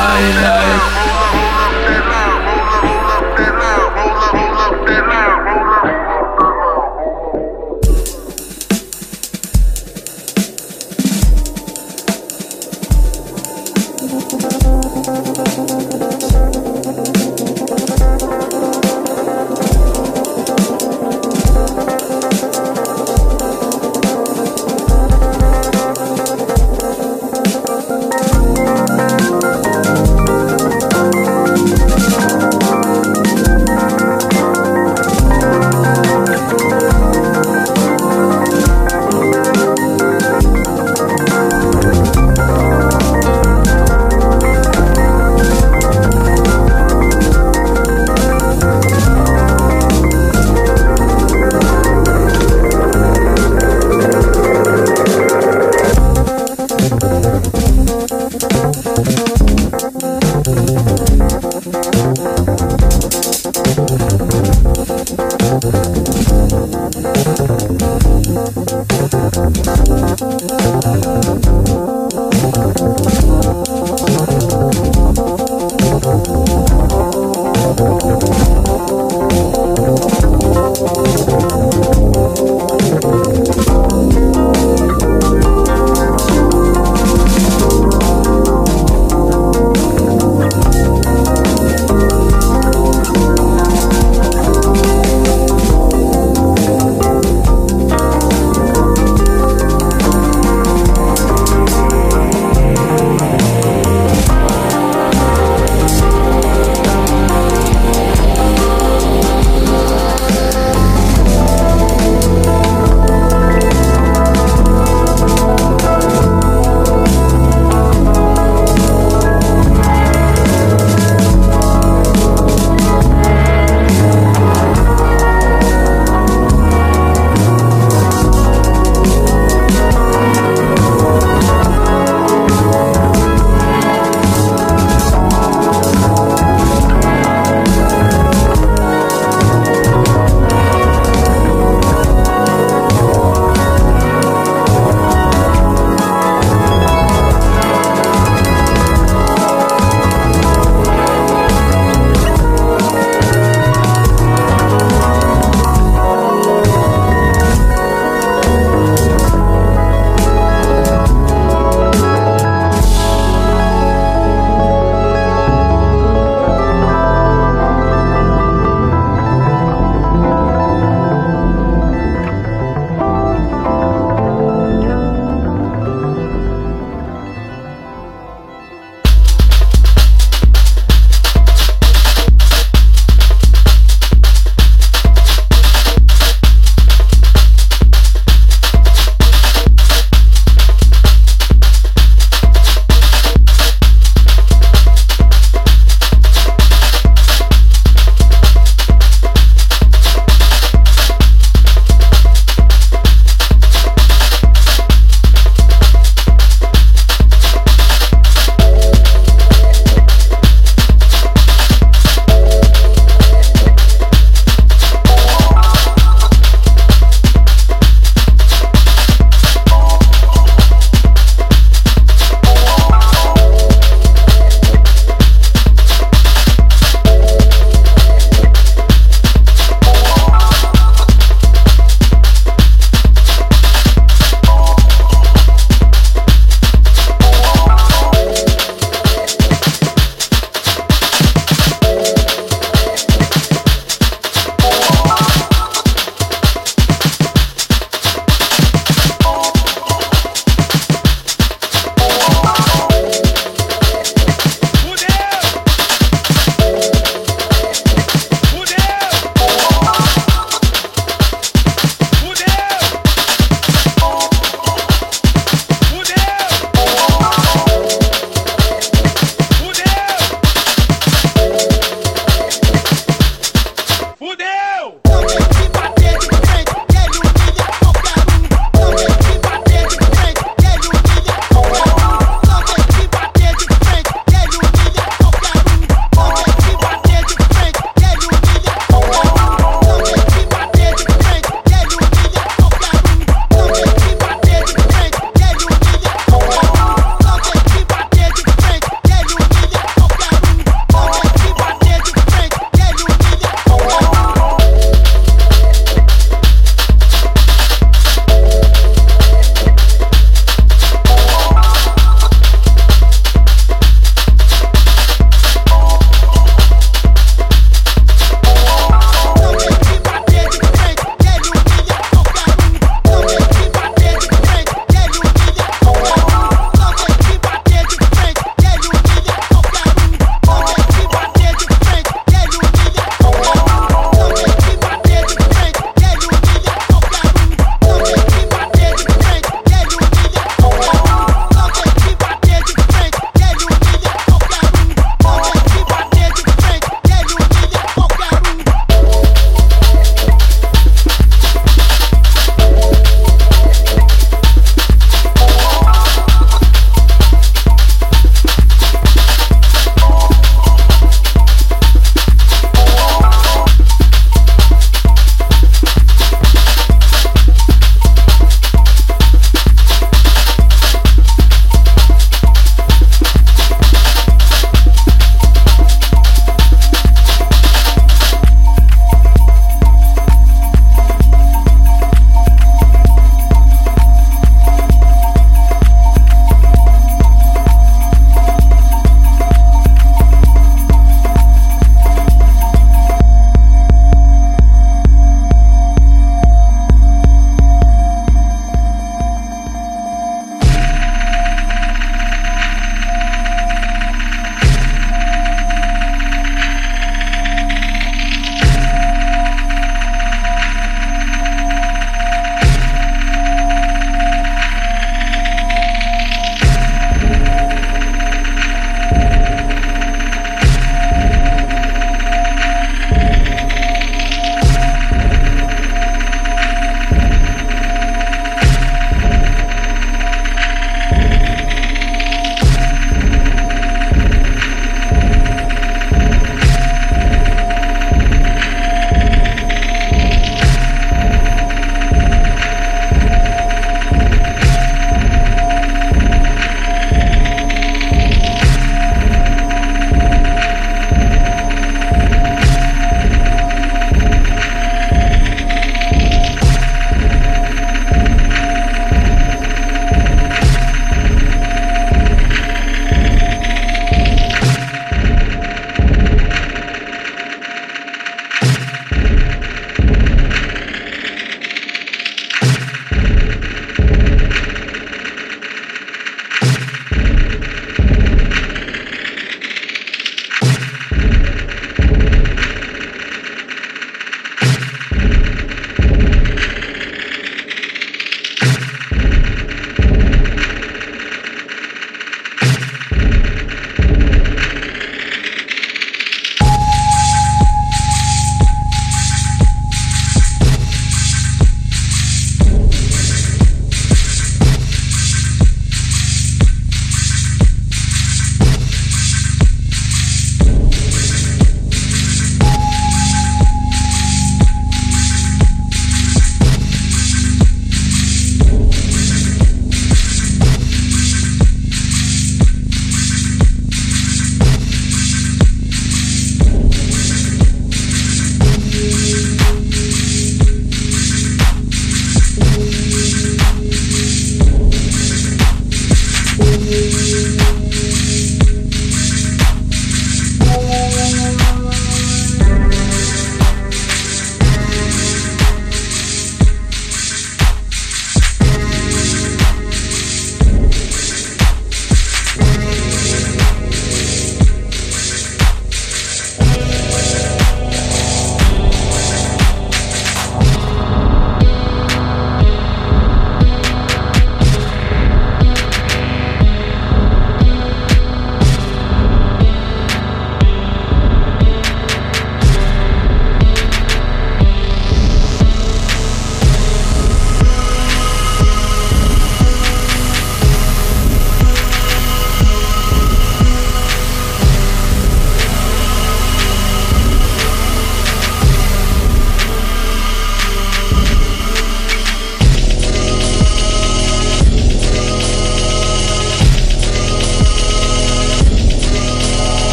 I love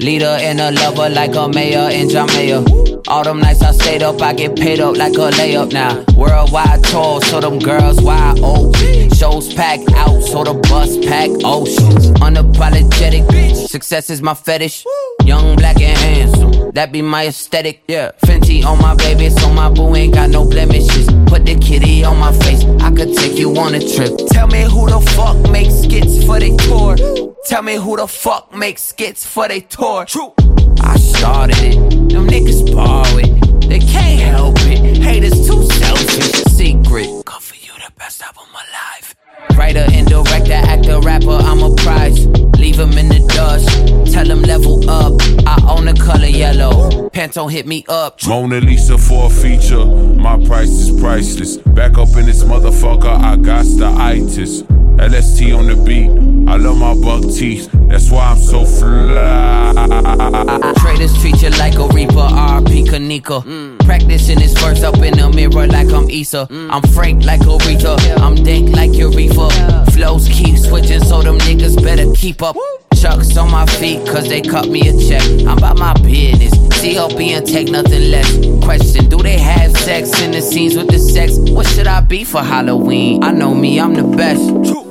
Leader and a lover like a mayor in Jamaica. All them nights I stayed up, I get paid up like a layup now. Worldwide tour, so them girls wide open. Shows packed out, so the bus pack oceans. Unapologetic, success is my fetish. Young, black, and that be my aesthetic. Yeah, Fenty on my baby, so my boo ain't got no blemishes. Put the kitty on my face, I could take you on a trip. Tell me who the fuck makes skits for they tour. Tell me who the fuck makes skits for they tour. True. I started it, them niggas borrow it. They can't help it. Haters too Pantone hit me up. Mona Lisa for a feature. My price is priceless. Back up in this motherfucker, I got the itis. LST on the beat. I love my buck teeth. That's why I'm so fly. Traders treat you like a reaper, RP Kanika. Mm. Practicing this verse up in the mirror like I'm Issa. Mm. I'm Frank like a Aretha. I'm dank like Eureka. Yeah. Flows keep switching, so them niggas better keep up. Woo. Chucks on my feet, cause they cut me a check. I'm about my business. CLB and take nothing less. Question Do they have sex in the scenes with the sex? What should I be for Halloween? I know me, I'm the best.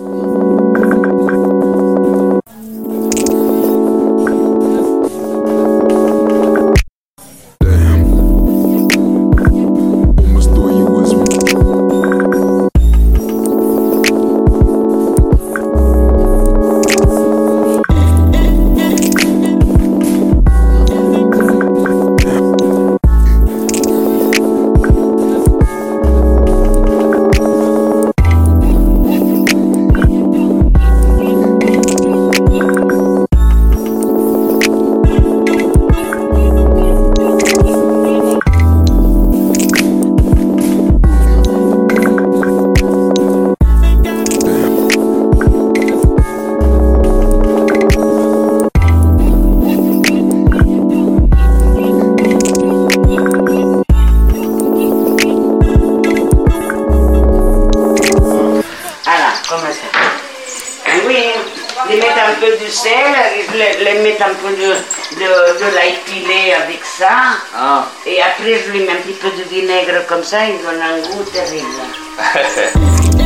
José y don Angú Terrible.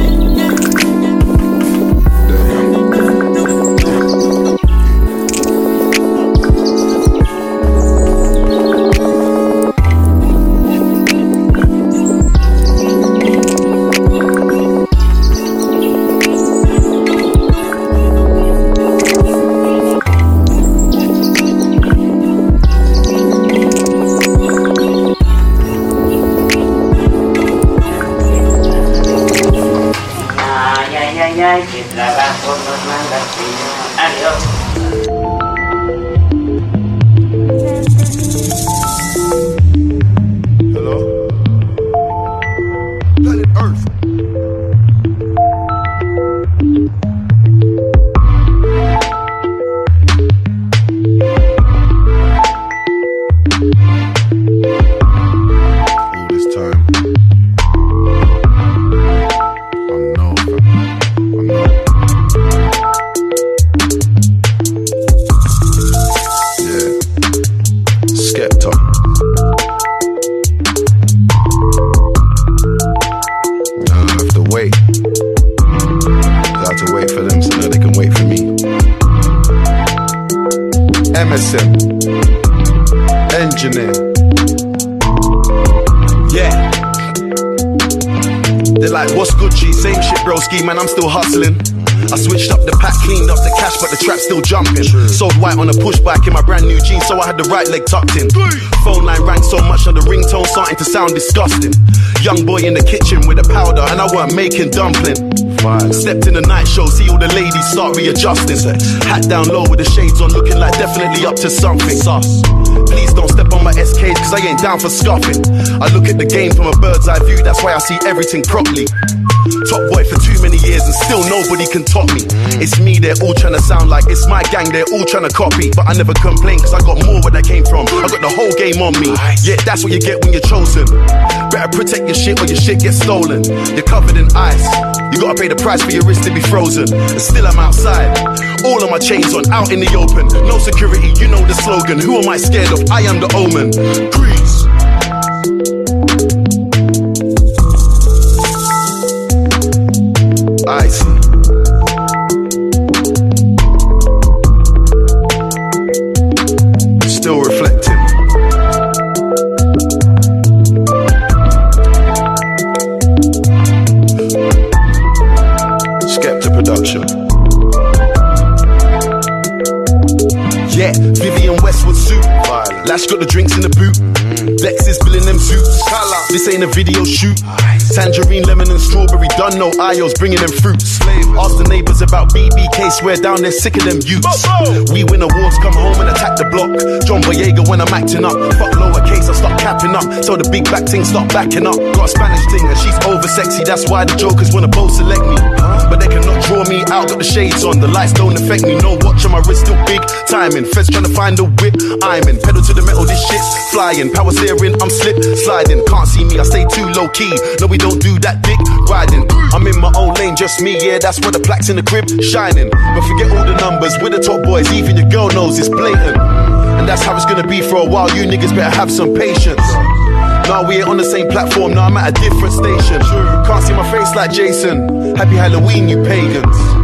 donnent un goût terrible. right leg tucked in. Phone line rang so much on the ringtone starting to sound disgusting. Young boy in the kitchen with a powder, and I weren't making dumpling. Stepped in the night show, see all the ladies start readjusting. Hat down low with the shades on, looking like definitely up to something. Sus. Please don't step on my SKs, cause I ain't down for scuffing. I look at the game from a bird's eye view, that's why I see everything properly. Top boy for too many years and still nobody can top me. It's me, they're all trying to sound like it's my gang, they're all trying to copy. But I never complain cause I got more where that came from. I got the whole game on me. Yeah, that's what you get when you're chosen. Better protect your shit or your shit gets stolen. You're covered in ice. You gotta pay the price for your wrist to be frozen. And still I'm outside. All of my chains on, out in the open. No security, you know the slogan. Who am I scared of? I am the omen. Grease. Got the drinks in the boot. Mm-hmm. Lex is billing them suits. This ain't a video shoot. Tangerine, lemon, and strawberry. Done no IOs, bringing them fruits. Ask the neighbors about BBK. Swear down, they're sick of them youths. We win awards, come home and attack the block. John Boyega when I'm acting up. Fuck lowercase, I start capping up. So the big back thing start backing up. Got a Spanish thing and she's over sexy. That's why the jokers wanna both select me. But they cannot draw me out. Got the shades on, the lights don't affect me. No watch on my wrist, still big timing. Feds trying to find a whip. I'm in pedal to the metal, this shit's flying. Power steering, I'm slip sliding. Can't see me, I stay too low key. No, we don't do that dick riding. I'm in my own lane, just me, yeah, that's where the plaques in the crib shining. But forget all the numbers, we're the top boys, even your girl knows it's blatant. And that's how it's gonna be for a while, you niggas better have some patience. Now we ain't on the same platform, now I'm at a different station. Can't see my face like Jason. Happy Halloween, you pagans.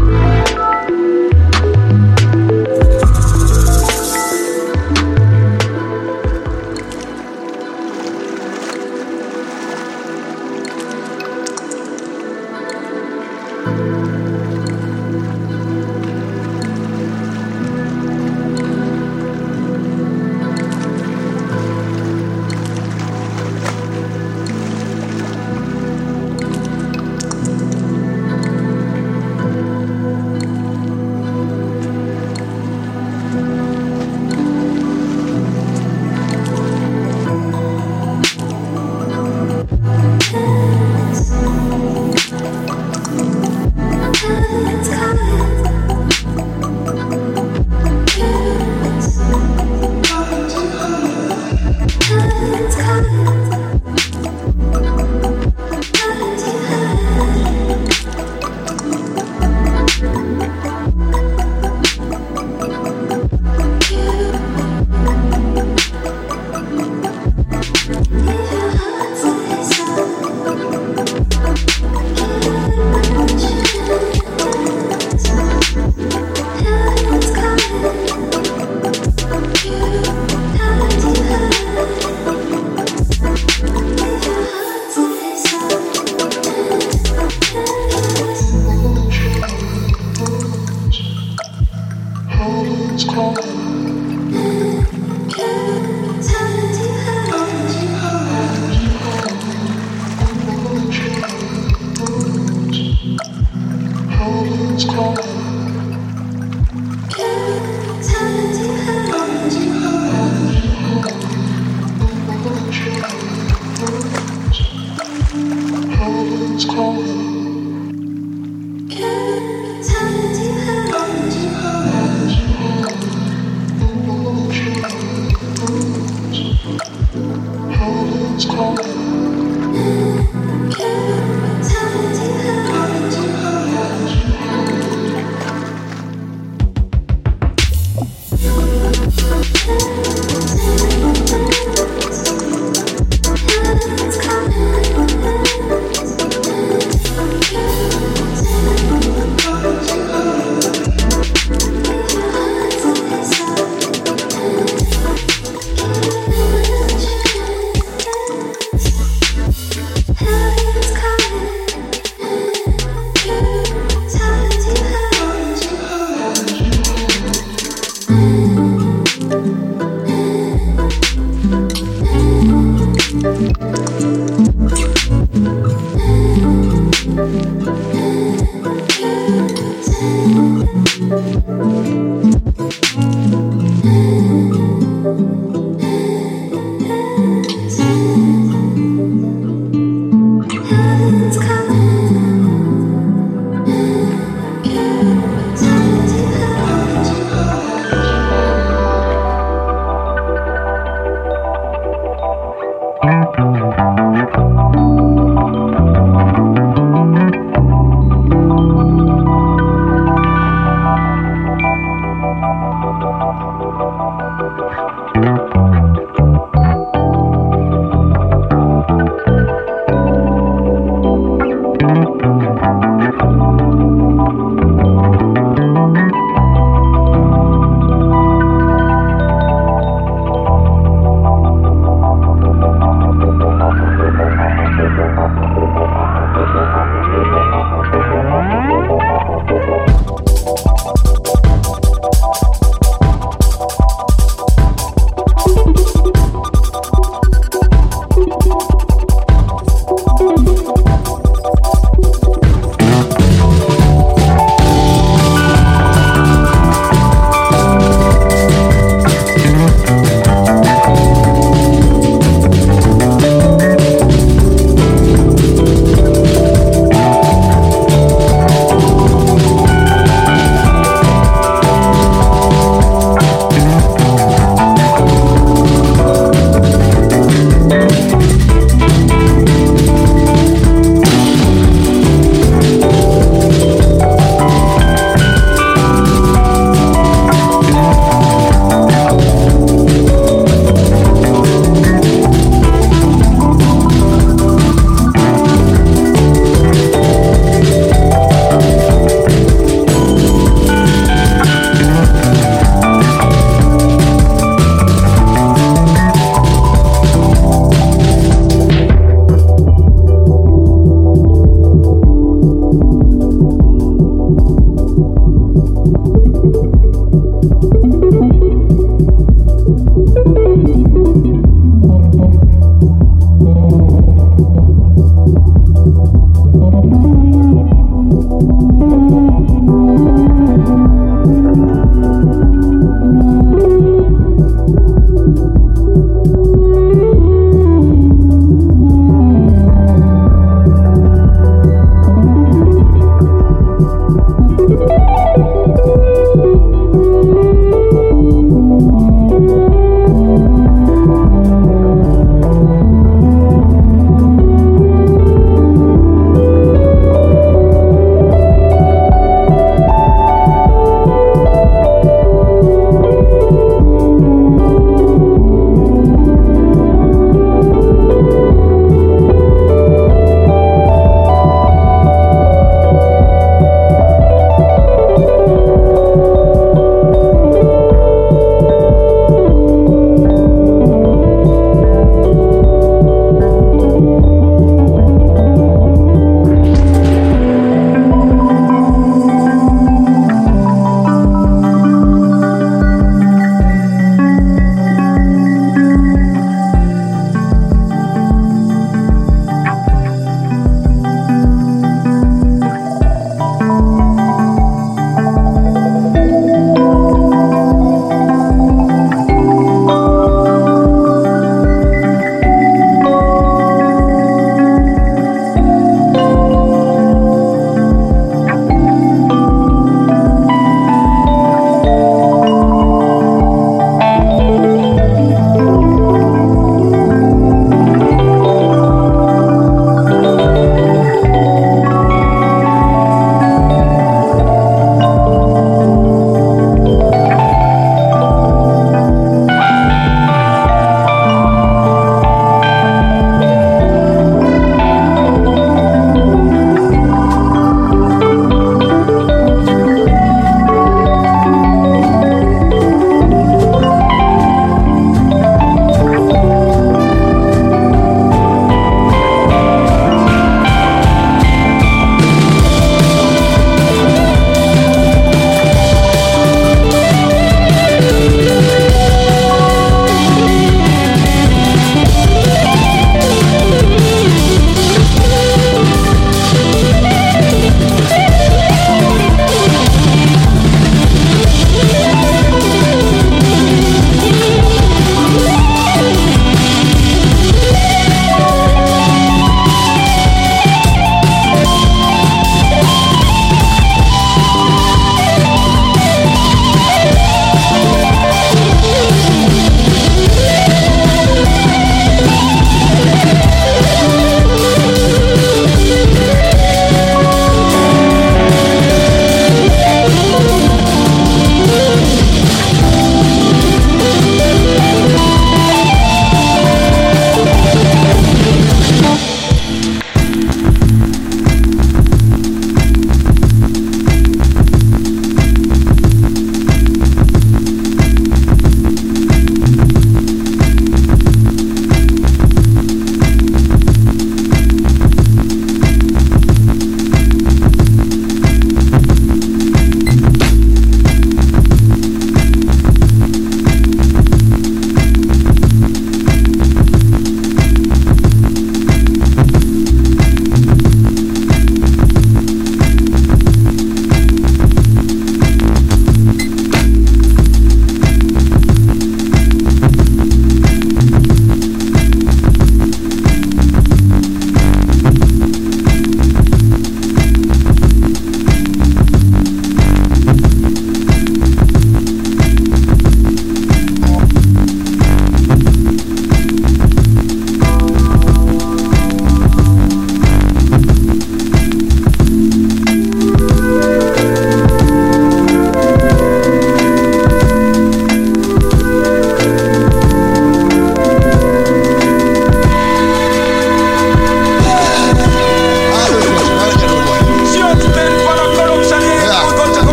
It's called.